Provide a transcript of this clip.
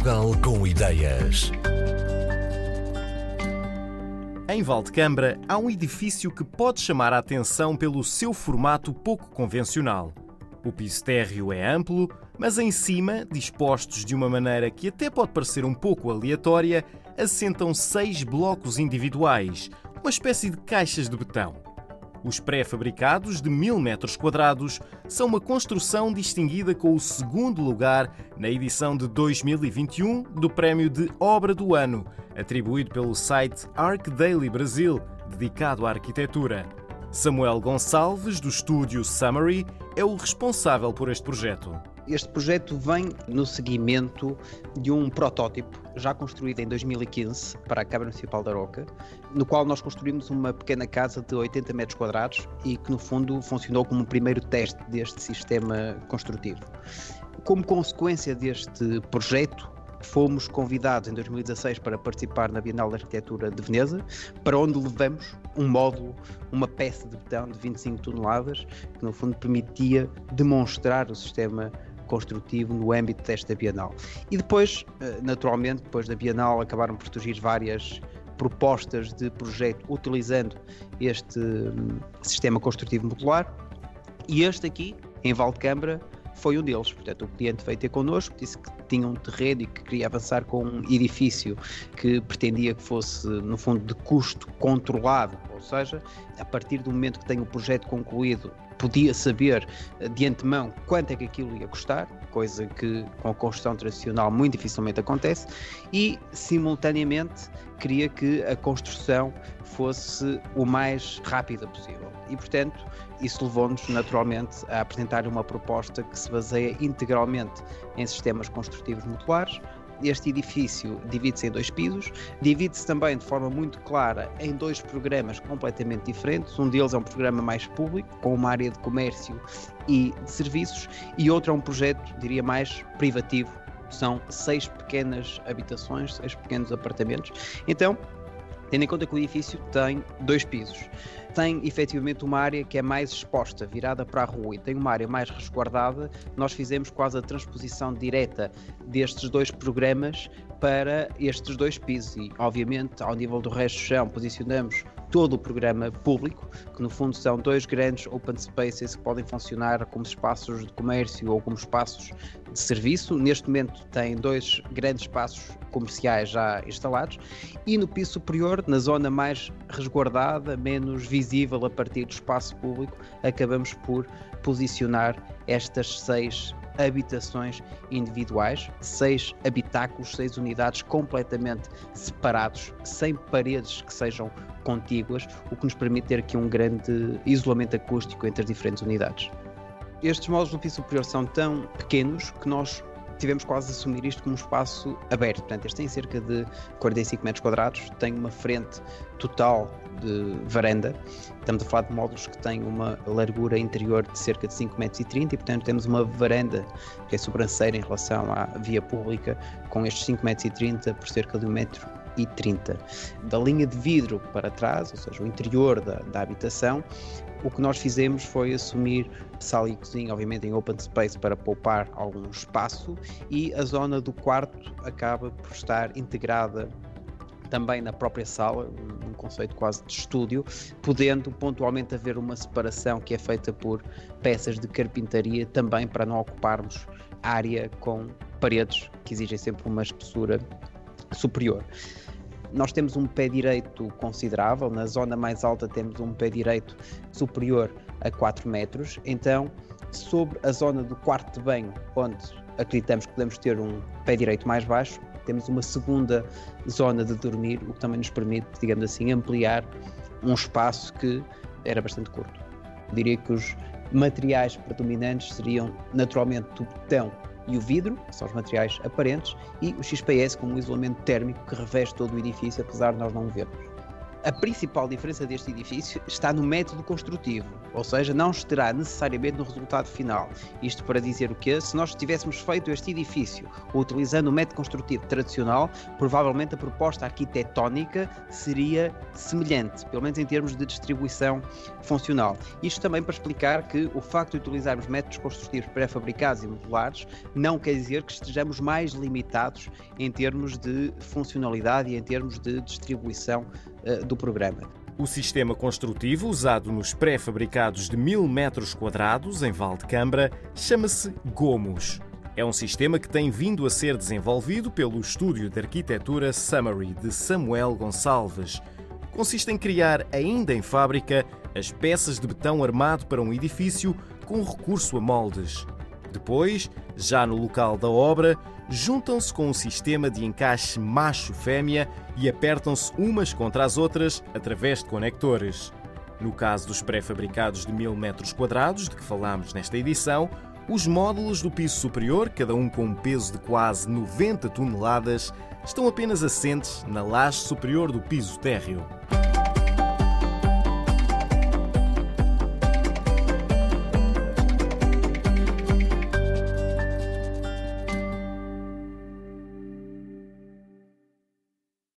Portugal com ideias. Em Valdecambra há um edifício que pode chamar a atenção pelo seu formato pouco convencional. O piso térreo é amplo, mas em cima, dispostos de uma maneira que até pode parecer um pouco aleatória, assentam seis blocos individuais, uma espécie de caixas de betão. Os pré-fabricados, de mil metros quadrados, são uma construção distinguida com o segundo lugar na edição de 2021 do Prémio de Obra do Ano, atribuído pelo site Arc Daily Brasil, dedicado à arquitetura. Samuel Gonçalves, do estúdio Summary, é o responsável por este projeto. Este projeto vem no seguimento de um protótipo já construído em 2015 para a Câmara Municipal da Roca, no qual nós construímos uma pequena casa de 80 metros quadrados e que, no fundo, funcionou como um primeiro teste deste sistema construtivo. Como consequência deste projeto, fomos convidados em 2016 para participar na Bienal de Arquitetura de Veneza, para onde levamos um módulo, uma peça de betão de 25 toneladas, que no fundo permitia demonstrar o sistema construtivo no âmbito desta Bienal. E depois, eh, naturalmente, depois da Bienal, acabaram por surgir várias propostas de projeto utilizando este hum, sistema construtivo modular. E este aqui, em Valdecambra, foi um deles. Portanto, o cliente veio ter connosco, disse que tinha um terreno e que queria avançar com um edifício que pretendia que fosse, no fundo, de custo controlado, ou seja, a partir do momento que tem o projeto concluído, podia saber eh, de antemão quanto é que aquilo ia custar, coisa que com a construção tradicional muito dificilmente acontece, e simultaneamente queria que a construção fosse o mais rápida possível. E portanto, isso levou-nos naturalmente a apresentar uma proposta que se baseia integralmente em sistemas construtivos modulares, este edifício divide-se em dois pisos, divide-se também de forma muito clara em dois programas completamente diferentes. Um deles é um programa mais público, com uma área de comércio e de serviços, e outro é um projeto, diria mais privativo. São seis pequenas habitações, seis pequenos apartamentos. Então, tendo em conta que o edifício tem dois pisos tem efetivamente uma área que é mais exposta, virada para a rua, e tem uma área mais resguardada. Nós fizemos quase a transposição direta destes dois programas para estes dois pisos e, obviamente, ao nível do resto do chão, posicionamos todo o programa público, que no fundo são dois grandes open spaces que podem funcionar como espaços de comércio ou como espaços de serviço. Neste momento tem dois grandes espaços comerciais já instalados e no piso superior, na zona mais resguardada, menos visível a partir do espaço público, acabamos por posicionar estas seis habitações individuais, seis habitáculos, seis unidades completamente separados, sem paredes que sejam contíguas, o que nos permite ter aqui um grande isolamento acústico entre as diferentes unidades. Estes módulos do piso superior são tão pequenos que nós tivemos quase a assumir isto como um espaço aberto. Portanto, este tem cerca de 45 metros quadrados, tem uma frente total de varanda. Estamos a falar de módulos que têm uma largura interior de cerca de 5,30 metros e, portanto, temos uma varanda que é sobranceira em relação à via pública com estes 5,30 metros por cerca de 1 metro e 30. Da linha de vidro para trás, ou seja, o interior da, da habitação, o que nós fizemos foi assumir sala e cozinha, obviamente em open space para poupar algum espaço, e a zona do quarto acaba por estar integrada também na própria sala, um conceito quase de estúdio, podendo pontualmente haver uma separação que é feita por peças de carpintaria, também para não ocuparmos área com paredes que exigem sempre uma espessura superior. Nós temos um pé direito considerável, na zona mais alta temos um pé direito superior a 4 metros, então sobre a zona do quarto de banho, onde acreditamos que podemos ter um pé direito mais baixo, temos uma segunda zona de dormir, o que também nos permite, digamos assim, ampliar um espaço que era bastante curto. Diria que os materiais predominantes seriam naturalmente o betão e o vidro, que são os materiais aparentes, e o XPS como um isolamento térmico que reveste todo o edifício, apesar de nós não o vermos. A principal diferença deste edifício está no método construtivo, ou seja, não estará necessariamente no resultado final. Isto para dizer o quê? Se nós tivéssemos feito este edifício utilizando o método construtivo tradicional, provavelmente a proposta arquitetónica seria semelhante, pelo menos em termos de distribuição funcional. Isto também para explicar que o facto de utilizarmos métodos construtivos pré-fabricados e modulares não quer dizer que estejamos mais limitados em termos de funcionalidade e em termos de distribuição do programa. O sistema construtivo usado nos pré-fabricados de mil metros quadrados em Valdecambra chama-se GOMOS. É um sistema que tem vindo a ser desenvolvido pelo Estúdio de Arquitetura Summary de Samuel Gonçalves. Consiste em criar, ainda em fábrica, as peças de betão armado para um edifício com recurso a moldes. Depois, já no local da obra, juntam-se com um sistema de encaixe macho-fêmea e apertam-se umas contra as outras através de conectores. No caso dos pré-fabricados de 1000 metros quadrados, de que falámos nesta edição, os módulos do piso superior, cada um com um peso de quase 90 toneladas, estão apenas assentes na laje superior do piso térreo.